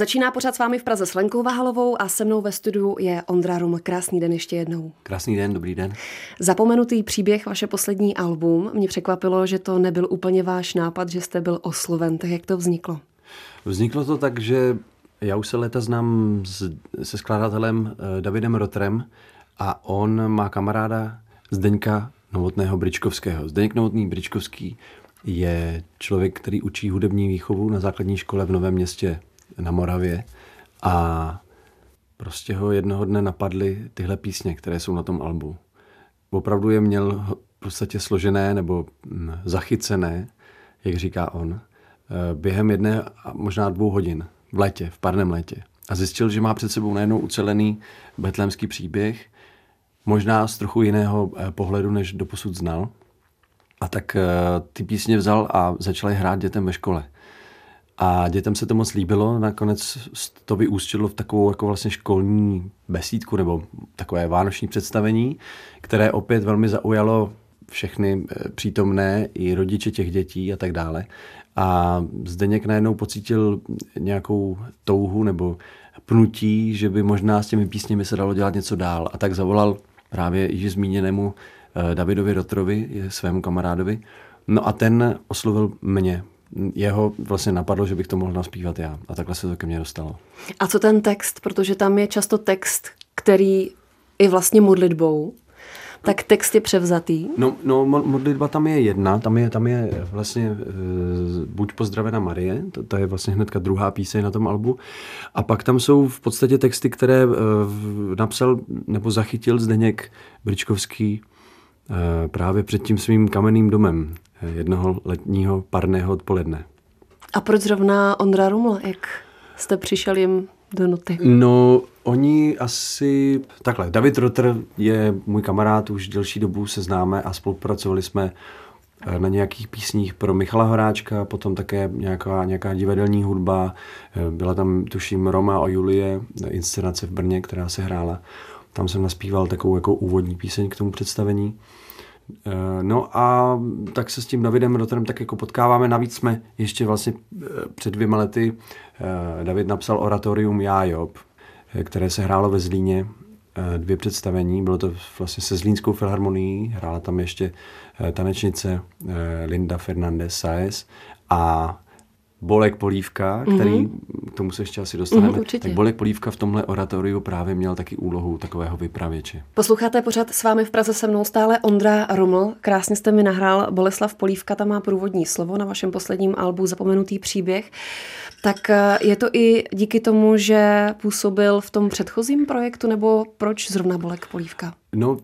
Začíná pořád s vámi v Praze s Lenkou Vahalovou a se mnou ve studiu je Ondra Rum. Krásný den ještě jednou. Krásný den, dobrý den. Zapomenutý příběh, vaše poslední album. Mě překvapilo, že to nebyl úplně váš nápad, že jste byl osloven. Tak jak to vzniklo? Vzniklo to tak, že já už se leta znám s, se skladatelem eh, Davidem Rotrem a on má kamaráda Zdeňka Novotného Bričkovského. Zdeněk Novotný Bričkovský je člověk, který učí hudební výchovu na základní škole v Novém městě na Moravě a prostě ho jednoho dne napadly tyhle písně, které jsou na tom albu. Opravdu je měl v podstatě složené nebo hm, zachycené, jak říká on, eh, během jedné a možná dvou hodin v létě, v parném létě. A zjistil, že má před sebou najednou ucelený betlémský příběh, možná z trochu jiného eh, pohledu, než doposud znal. A tak eh, ty písně vzal a začal je hrát dětem ve škole. A dětem se to moc líbilo, nakonec to vyústilo v takovou jako vlastně školní besídku nebo takové vánoční představení, které opět velmi zaujalo všechny eh, přítomné i rodiče těch dětí a tak dále. A Zdeněk najednou pocítil nějakou touhu nebo pnutí, že by možná s těmi písněmi se dalo dělat něco dál. A tak zavolal právě již zmíněnému eh, Davidovi Rotrovi, svému kamarádovi. No a ten oslovil mě, jeho vlastně napadlo, že bych to mohl naspívat já. A takhle se to ke mně dostalo. A co ten text? Protože tam je často text, který je vlastně modlitbou. Tak text je převzatý. No, no modlitba tam je jedna, tam je, tam je vlastně uh, Buď pozdravena Marie, to, to je vlastně hnedka druhá píseň na tom albu. A pak tam jsou v podstatě texty, které uh, napsal nebo zachytil Zdeněk Bričkovský uh, právě před tím svým kamenným domem jednoho letního parného odpoledne. A proč zrovna Ondra Ruml, jak jste přišel jim do noty? No, oni asi... Takhle, David Rotter je můj kamarád, už delší dobu se známe a spolupracovali jsme eh, na nějakých písních pro Michala Horáčka, potom také nějaká, nějaká divadelní hudba. Eh, byla tam, tuším, Roma a Julie, inscenace v Brně, která se hrála. Tam jsem naspíval takovou jako úvodní píseň k tomu představení. Eh, no a tak se s tím Davidem Roterem tak jako potkáváme. Navíc jsme ještě vlastně eh, před dvěma lety eh, David napsal oratorium Já Job, které se hrálo ve Zlíně, dvě představení. Bylo to vlastně se Zlínskou filharmonií, hrála tam ještě tanečnice Linda Fernandez Saez a Bolek Polívka, který, mm-hmm. k tomu se ještě asi dostaneme, mm, tak Bolek Polívka v tomhle oratoriu právě měl taky úlohu takového vypravěče. Posloucháte pořád s vámi v Praze se mnou stále Ondra Ruml. Krásně jste mi nahrál Boleslav Polívka, tam má průvodní slovo na vašem posledním albu Zapomenutý příběh. Tak eh, je to i díky tomu, že působil v tom předchozím projektu, nebo proč zrovna Bolek Polívka? No,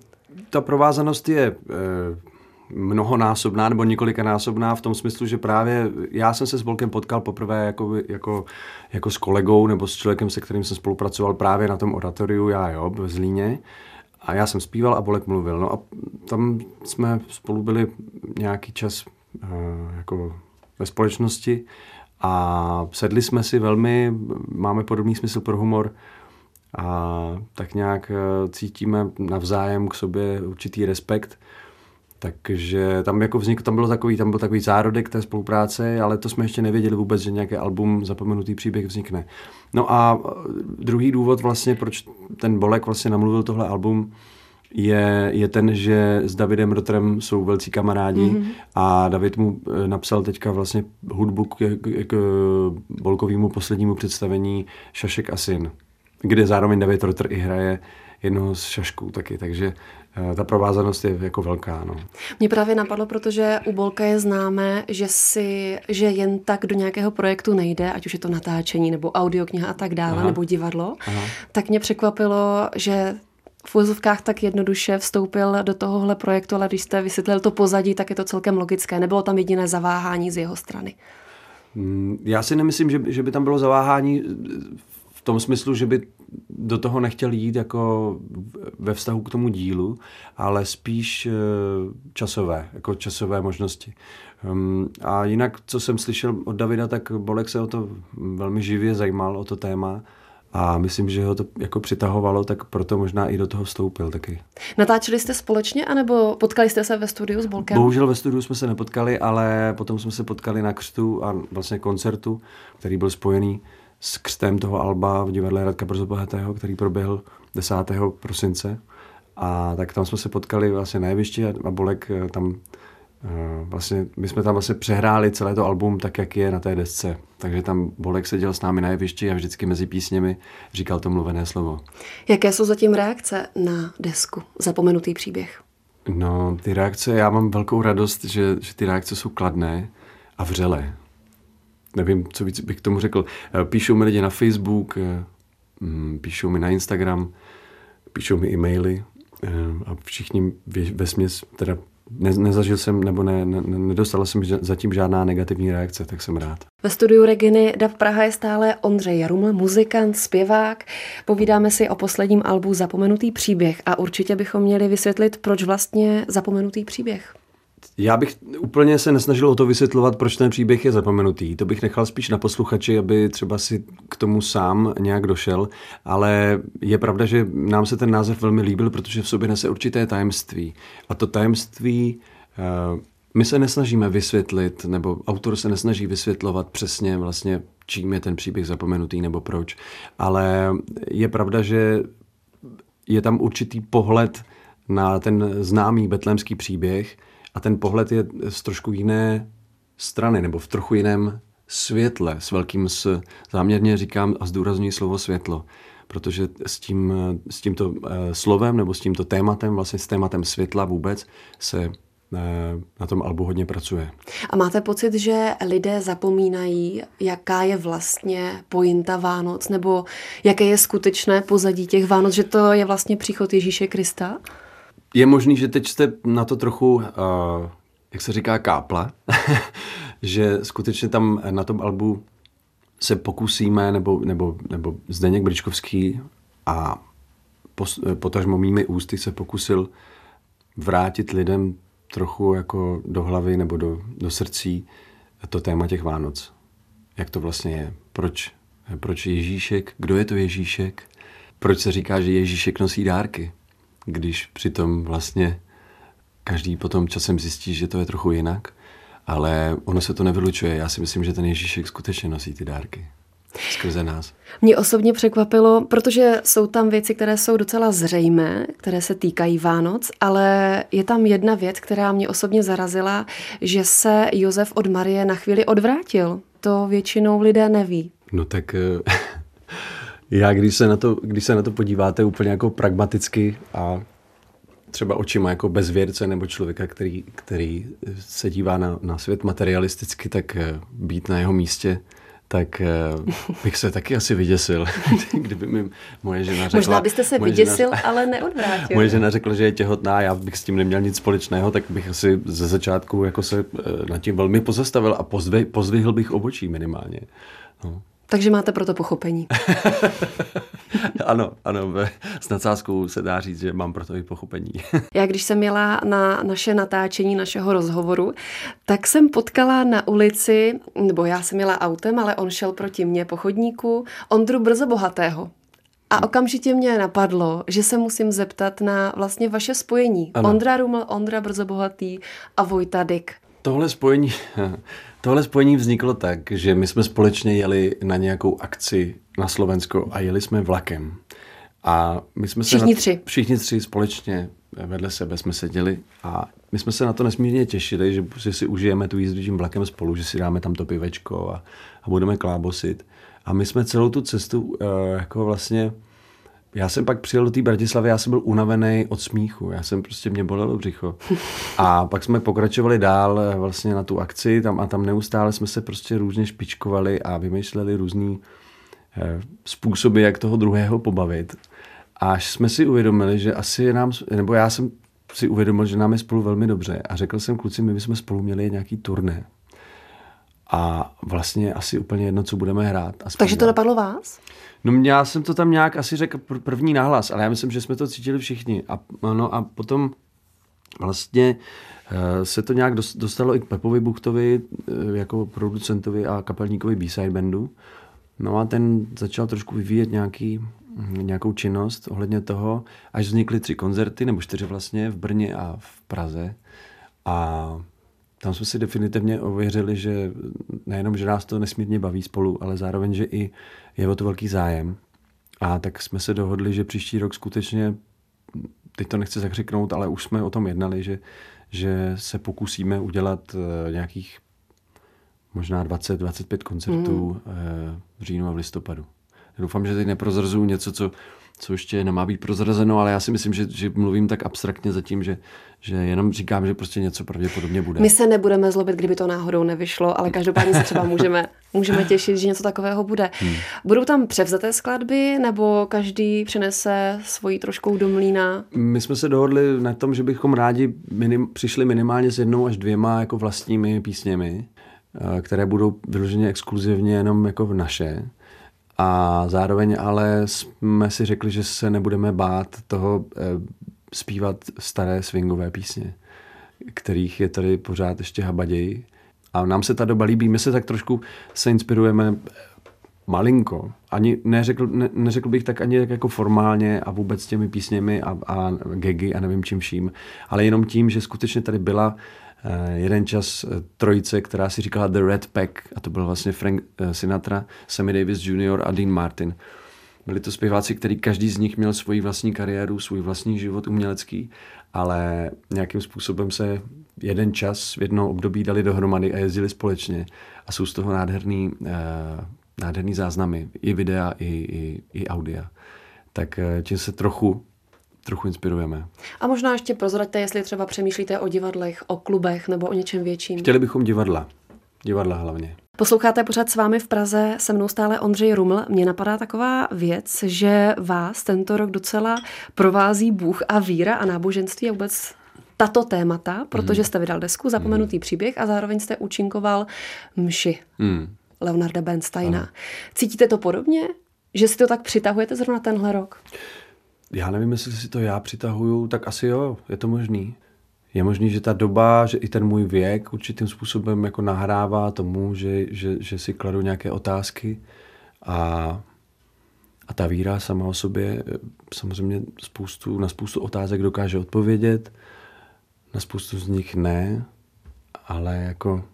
ta provázanost je... Eh, mnohonásobná nebo několikanásobná v tom smyslu, že právě já jsem se s Bolkem potkal poprvé jako, jako, jako s kolegou nebo s člověkem, se kterým jsem spolupracoval právě na tom oratoriu Já jo, v Zlíně. A já jsem zpíval a Bolek mluvil. No a tam jsme spolu byli nějaký čas uh, jako ve společnosti a sedli jsme si velmi, máme podobný smysl pro humor a tak nějak eh, cítíme navzájem k sobě určitý respekt takže tam jako vznik, tam bylo takový, tam byl takový zárodek té spolupráce, ale to jsme ještě nevěděli vůbec, že nějaký album Zapomenutý příběh vznikne. No a e, druhý důvod vlastně, proč ten Bolek vlastně namluvil tohle album, je, je ten, že s Davidem Rotrem jsou velcí kamarádi mm-hmm. a David mu e, napsal teďka vlastně hudbu k, k, k Bolkovému poslednímu představení Šašek a syn, kde zároveň David Rotr i hraje jednoho z šašků taky, takže Eh, ta provázanost je jako velká. No. Mě právě napadlo, protože u Bolka je známé, že, si, že jen tak do nějakého projektu nejde, ať už je to natáčení, nebo audiokniha a tak dále, Aha. nebo divadlo, Aha. tak mě překvapilo, že v úzovkách tak jednoduše vstoupil do tohohle projektu, ale když jste vysvětlil to pozadí, tak je to celkem logické. Nebylo tam jediné zaváhání z jeho strany. Mm, já si nemyslím, že, že by tam bylo zaváhání v tom smyslu, že by do toho nechtěl jít jako ve vztahu k tomu dílu, ale spíš eh, časové, jako časové možnosti. Ehm, a jinak, co jsem slyšel od Davida, tak Bolek se o to velmi živě zajímal, o to téma. A myslím, že ho to jako přitahovalo, tak proto možná i do toho vstoupil taky. Natáčeli jste společně, anebo potkali jste se ve studiu s Bolkem? Bohužel ve studiu jsme se nepotkali, ale potom jsme se potkali na křtu a vlastně koncertu, který byl spojený s křtem toho Alba v divadle Radka Brzobohatého, který proběhl 10. prosince. A tak tam jsme se potkali vlastně na jevišti a Bolek eh, tam eh, vlastně, my jsme tam vlastně přehráli celé to album tak, jak je na té desce. Takže tam Bolek seděl s námi na jevišti a vždycky mezi písněmi říkal to mluvené slovo. Jaké jsou zatím reakce na desku Zapomenutý příběh? No, ty reakce, já mám velkou radost, že, že ty reakce jsou kladné a vřelé. Nevím, co víc bych k tomu řekl. Eh, píšou mi lidi na Facebook, mm, píšou mi na Instagram, píšou mi e-maily, Eh, a všichni ve směs, teda ne, nezažil jsem nebo ne, ne, nedostal jsem zatím žádná negativní reakce, tak jsem rád. Ve studiu Reginy DAV Praha je stále Ondřej Jaruml, muzikant, zpěvák. Povídáme si o posledním albu Zapomenutý příběh a určitě bychom měli vysvětlit, proč vlastně Zapomenutý příběh. Já bych úplně se nesnažil o to vysvětlovat, proč ten příběh je zapomenutý. To bych nechal spíš na posluchači, aby třeba si k tomu sám nějak došel. Ale je pravda, že nám se ten název velmi líbil, protože v sobě nese určité tajemství. A to tajemství eh, my se nesnažíme vysvětlit, nebo autor se nesnaží vysvětlovat přesně vlastně, čím je ten příběh zapomenutý nebo proč. Ale je pravda, že je tam určitý pohled na ten známý betlémský příběh, a ten pohled je z trošku jiné strany nebo v trochu jiném světle, s velkým s, záměrně říkám a zdůrazňuji slovo světlo, protože s, tím, s tímto eh, slovem nebo s tímto tématem, vlastně s tématem světla vůbec se eh, na tom albu hodně pracuje. A máte pocit, že lidé zapomínají, jaká je vlastně pointa Vánoc, nebo jaké je skutečné pozadí těch Vánoc, že to je vlastně příchod Ježíše Krista? Je možný, že teď jste na to trochu, uh, jak se říká, kápla, že skutečně tam na tom albu se pokusíme, nebo, nebo, nebo Zdeněk Bričkovský a potažmo mými ústy se pokusil vrátit lidem trochu jako do hlavy nebo do, do srdcí to téma těch Vánoc. Jak to vlastně je? Proč, proč Ježíšek? Kdo je to Ježíšek? Proč se říká, že Ježíšek nosí dárky? Když přitom vlastně každý potom časem zjistí, že to je trochu jinak, ale ono se to nevylučuje. Já si myslím, že ten Ježíšek skutečně nosí ty dárky skrze nás. Mě osobně překvapilo, protože jsou tam věci, které jsou docela zřejmé, které se týkají Vánoc, ale je tam jedna věc, která mě osobně zarazila, že se Josef od Marie na chvíli odvrátil. To většinou lidé neví. No tak eh, Já, když se, na to, když se na to podíváte úplně jako pragmaticky a třeba očima jako bezvěrce nebo člověka, který, který se dívá na, na svět materialisticky, tak eh, být na jeho místě, tak eh, bych se taky asi vyděsil, kdyby mi moje žena řekla... Možná byste se vyděsil, žena, ale neodvrátil. Moje žena řekla, že je těhotná, já bych s tím neměl nic společného, tak bych asi ze začátku jako se eh, nad tím velmi pozastavil a pozvihl bych obočí minimálně. No. Takže máte proto pochopení. ano, ano, s nadsázkou se dá říct, že mám proto i pochopení. Já když jsem jela na naše natáčení našeho rozhovoru, tak jsem potkala na ulici, nebo já jsem jela autem, ale on šel proti mně po chodníku, Ondru Brzo Bohatého. A okamžitě mě napadlo, že se musím zeptat na vlastně vaše spojení. Ano. Ondra Ruml, Ondra Brzo Bohatý a Vojta Dyk. Tohle spojení, tohle spojení vzniklo tak, že my jsme společně jeli na nějakou akci na Slovensko a jeli jsme vlakem. A my jsme všichni se tři. Všichni tři společně vedle sebe jsme seděli a my jsme se na to nesmírně těšili, že si, si užijeme tu jízdu tím vlakem spolu, že si dáme tam to pivečko a, a budeme klábosit. A my jsme celou tu cestu uh, jako vlastně já jsem pak přijel do té Bratislavy, já jsem byl unavený od smíchu, já jsem prostě, mě bolelo břicho. A pak jsme pokračovali dál eh, vlastně na tu akci tam a tam neustále jsme se prostě různě špičkovali a vymýšleli různý eh, způsoby, jak toho druhého pobavit. Až jsme si uvědomili, že asi nám, nebo já jsem si uvědomil, že nám je spolu velmi dobře a řekl jsem kluci, my bychom spolu měli nějaký turné. A vlastně asi úplně jedno, co budeme hrát. Takže to napadlo vás? No já jsem to tam nějak asi řekl první náhlas, ale já myslím, že jsme to cítili všichni. A, no, a potom vlastně uh, se to nějak dostalo i k Pepovi Buchtovi uh, jako producentovi a kapelníkovi B-side bandu. No a ten začal trošku vyvíjet nějaký, nějakou činnost ohledně toho, až vznikly tři koncerty, nebo čtyři vlastně v Brně a v Praze. A tam jsme si definitivně ověřili, že nejenom, že nás to nesmírně baví spolu, ale zároveň, že i je o to velký zájem. A tak jsme se dohodli, že příští rok skutečně, teď to nechci zakřiknout, ale už jsme o tom jednali, že, že se pokusíme udělat uh, nějakých možná 20-25 koncertů mm. v říjnu a v listopadu. Doufám, že teď neprozrazuju něco, co co ještě nemá být prozrazeno, ale já si myslím, že, že mluvím tak abstraktně zatím, že, že jenom říkám, že prostě něco pravděpodobně bude. My se nebudeme zlobit, kdyby to náhodou nevyšlo, ale každopádně se třeba můžeme, můžeme těšit, že něco takového bude. Hmm. Budou tam převzaté skladby, nebo každý přinese svoji trošku do mlína? My jsme se dohodli na tom, že bychom rádi minim, přišli minimálně s jednou až dvěma jako vlastními písněmi, eh, které budou vyloženě exkluzivně jenom jako naše. A zároveň ale jsme si řekli, že se nebudeme bát toho eh, zpívat staré swingové písně, kterých je tady pořád ještě habaději. A nám se ta doba líbí, my se tak trošku se inspirujeme eh, malinko. Ani neřekl, ne, neřekl bych tak ani jako formálně a vůbec těmi písněmi a, a gegy a nevím čím vším, ale jenom tím, že skutečně tady byla jeden čas eh, trojice, která si říkala The Red Pack a to byl vlastně Frank eh, Sinatra, Sammy Davis Jr. a Dean Martin. Byli to zpěváci, který každý z nich měl svoji vlastní kariéru, svůj vlastní život umělecký, ale nějakým způsobem se jeden čas v jednom období dali dohromady a jezdili společně a jsou z toho nádherný, nádherný záznamy, i videa, i, i, i audia. Tak tím se trochu trochu inspirujeme. A možná ještě prozraďte, jestli třeba přemýšlíte o divadlech, o klubech nebo o něčem větším. Chtěli bychom divadla. Divadla hlavně. Posloucháte pořád s vámi v Praze, se mnou stále Ondřej Ruml. Mně napadá taková věc, že vás tento rok docela provází Bůh a víra a náboženství a vůbec tato témata, protože hmm. jste vydal desku Zapomenutý hmm. příběh a zároveň jste účinkoval mši hmm. Leonarda Bernsteina. Ano. Cítíte to podobně? Že si to tak přitahujete zrovna tenhle rok? Já nevím, jestli si to já přitahuju, tak asi jo, je to možný. Je možný, že ta doba, že i ten můj věk určitým způsobem jako nahrává tomu, že, že, že si kladu nějaké otázky a, a ta víra sama o sobě samozřejmě spoustu, na spoustu otázek dokáže odpovědět, na spoustu z nich ne, ale jako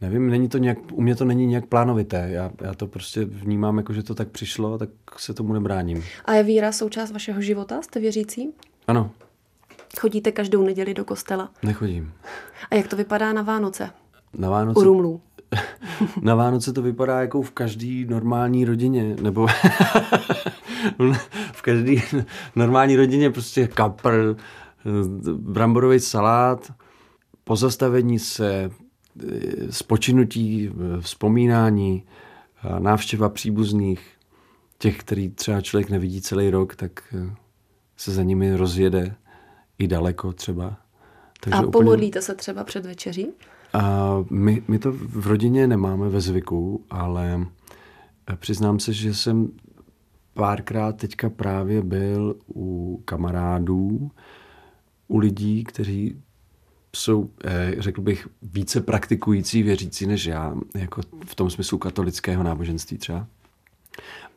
Nevím, není to nějak, u mě to není nějak plánovité. Já, já to prostě vnímám, jako že to tak přišlo, tak se tomu nebráním. A je víra součást vašeho života? Jste věřící? Ano. Chodíte každou neděli do kostela? Nechodím. A jak to vypadá na Vánoce? Na Vánoce? U Rumlů. na Vánoce to vypadá jako v každé normální rodině, nebo v každé normální rodině prostě kapr, bramborový salát, pozastavení se, spočinutí, vzpomínání, návštěva příbuzných, těch, který třeba člověk nevidí celý rok, tak eh, se za nimi rozjede i daleko třeba. Takže a úplně... pomodlíte se třeba před večeří? A my, my to v rodině nemáme ve zvyku, ale eh, přiznám se, že jsem párkrát teďka právě byl u kamarádů, u lidí, kteří jsou, eh, řekl bych, více praktikující věřící než já, jako v tom smyslu katolického náboženství třeba.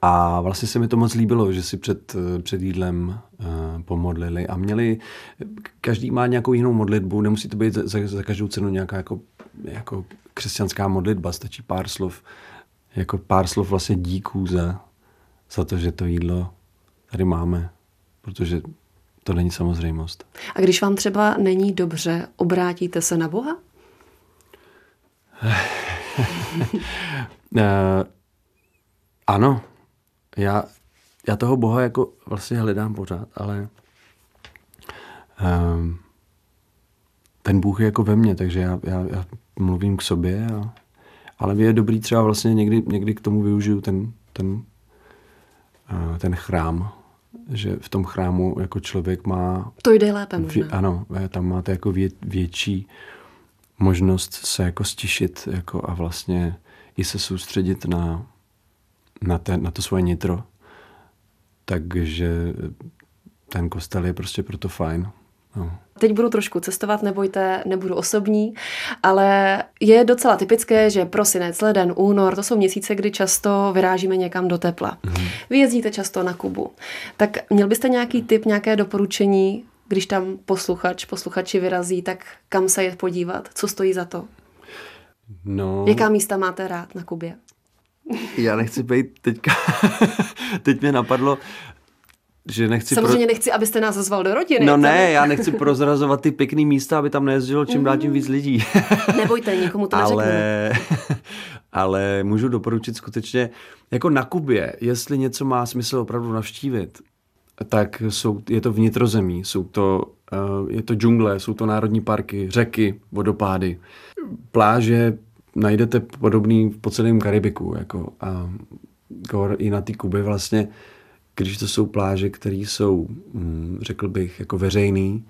A vlastně se mi to moc líbilo, že si před, eh, před jídlem uh, pomodlili a měli, každý má nějakou jinou modlitbu, nemusí to být za, za, za každou cenu nějaká jako, jako křesťanská modlitba, stačí pár slov, jako pár slov vlastně díků za, za to, že to jídlo tady máme, protože to není samozřejmost. A když vám třeba není dobře, obrátíte se na Boha? uh, ano. Já, já toho Boha jako vlastně hledám pořád, ale um, ten Bůh je jako ve mně, takže já, já, já mluvím k sobě, a, ale je dobrý třeba vlastně někdy, někdy k tomu využiju ten, ten, uh, ten chrám, že v tom chrámu jako člověk má... To jde lépe možná. Ano, tam máte jako vě, větší možnost se jako stišit jako a vlastně i se soustředit na, na, ten, na to svoje nitro. Takže ten kostel je prostě proto fajn. No. Teď budu trošku cestovat, nebojte, nebudu osobní, ale je docela typické, že prosinec, leden, únor, to jsou měsíce, kdy často vyrážíme někam do tepla. Mm. Vy jezdíte často na Kubu. Tak měl byste nějaký tip, nějaké doporučení, když tam posluchač, posluchači vyrazí, tak kam se je podívat? Co stojí za to? No, Jaká místa máte rád na Kubě? já nechci být teďka, teď mě napadlo, že nechci... Samozřejmě nechci, abyste nás zval do rodiny. No ne, já nechci prozrazovat ty pěkný místa, aby tam nejezdilo čím dál tím víc lidí. Nebojte, nikomu to neřeknu. ale, ale můžu doporučit skutečně, jako na Kubě, jestli něco má smysl opravdu navštívit, tak jsou, je to vnitrozemí, jsou to, uh, je to džungle, jsou to národní parky, řeky, vodopády, pláže, najdete podobný po celém Karibiku, jako, a i na té Kubě vlastně, když to jsou pláže, které jsou, hm, řekl bych, jako veřejný,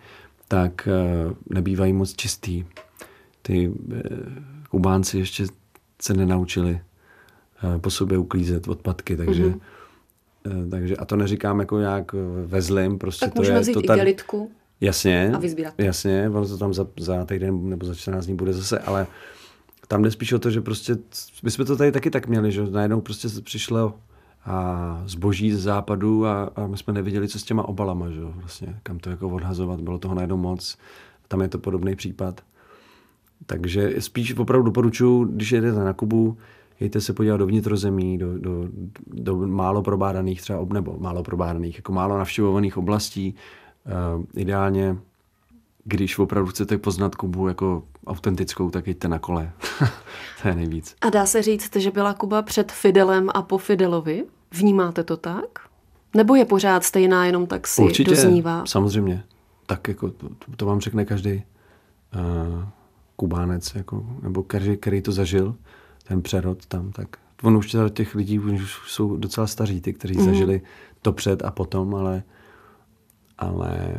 tak uh, nebývají moc čistý. Ty uh, Kubánci ještě se nenaučili uh, po sobě uklízet odpadky, takže mm-hmm. Takže a to neříkám jako nějak ve zlým, prostě tak to můžeme je vzít to i tady, gelitku Jasně, a vyzbírat. jasně, ono to tam za, za týden nebo za 14 dní bude zase, ale tam jde spíš o to, že prostě, my jsme to tady taky tak měli, že najednou prostě přišlo a zboží z západu a, a my jsme nevěděli, co s těma obalama, že vlastně, kam to jako odhazovat, bylo toho najednou moc, tam je to podobný případ. Takže spíš opravdu doporučuji, když jedete na Kubu, jděte se podívat do vnitrozemí, do, do, do málo probádaných třeba, nebo málo probádaných, jako málo navštěvovaných oblastí. Uh, ideálně, když opravdu chcete poznat Kubu jako autentickou, tak jeďte na kole. to je nejvíc. A dá se říct, že byla Kuba před Fidelem a po Fidelovi? Vnímáte to tak? Nebo je pořád stejná, jenom tak si Určitě, doznívá? samozřejmě. Tak jako to, to vám řekne každý uh, Kubánec, jako, nebo každý, který to zažil, ten přerod tam, tak on už těch lidí už jsou docela staří, ty, kteří mm. zažili to před a potom, ale, ale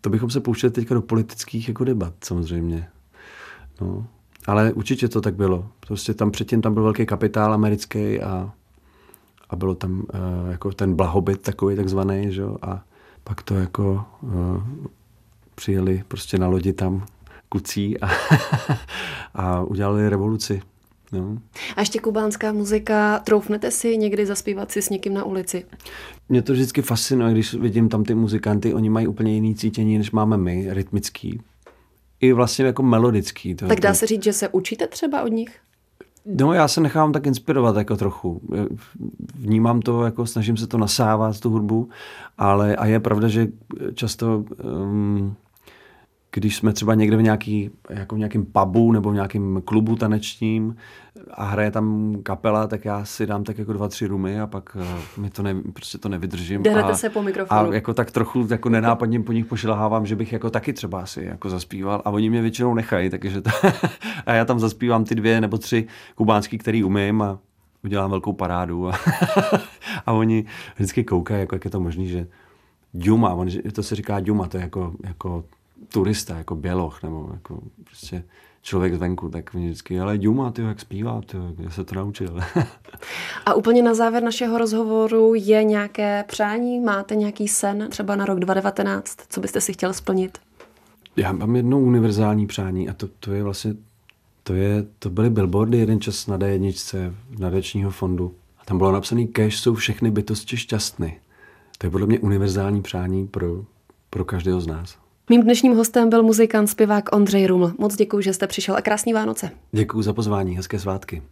to bychom se pouštěli teďka do politických jako debat, samozřejmě. No. Ale určitě to tak bylo. Prostě tam předtím tam byl velký kapitál americký a, a bylo tam uh, jako ten blahobyt takový takzvaný, že? a pak to jako uh, přijeli prostě na lodi tam kucí a, a udělali revoluci. No. A ještě kubánská muzika, troufnete si někdy zaspívat si s někým na ulici? Mě to vždycky fascinuje, když vidím tam ty muzikanty, oni mají úplně jiný cítění, než máme my, rytmický. I vlastně jako melodický. To, tak dá to... se říct, že se učíte třeba od nich? No já se nechám tak inspirovat jako trochu. Vnímám to, jako snažím se to nasávat, tu hudbu, ale a je pravda, že často um, když jsme třeba někde v, nějaký, jako v nějakém pubu nebo v nějakém klubu tanečním a hraje tam kapela, tak já si dám tak jako dva, tři rumy a pak uh, mi to ne, prostě to nevydržím. A, se po mikrofonu. A jako tak trochu jako nenápadně po nich pošilhávám, že bych jako taky třeba asi jako zaspíval a oni mě většinou nechají, takže to, a já tam zaspívám ty dvě nebo tři kubánský, který umím a udělám velkou parádu a, a oni vždycky koukají, jako jak je to možné, že Duma, on, to se říká Duma, to je jako, jako turista, jako běloch, nebo jako prostě člověk zvenku, tak mě vždycky, ale Duma, ty jak zpívá, ty, já se to naučil. A úplně na závěr našeho rozhovoru je nějaké přání? Máte nějaký sen třeba na rok 2019? Co byste si chtěl splnit? Já mám jedno univerzální přání a to, to je vlastně, to, je, to byly billboardy jeden čas na D1 nadačního fondu. A tam bylo napsané, cash jsou všechny bytosti šťastny. To je podle mě univerzální přání pro, pro každého z nás. Mým dnešním hostem byl muzikant, zpěvák Ondřej Ruml. Moc děkuji, že jste přišel a krásný Vánoce. Děkuji za pozvání, hezké svátky.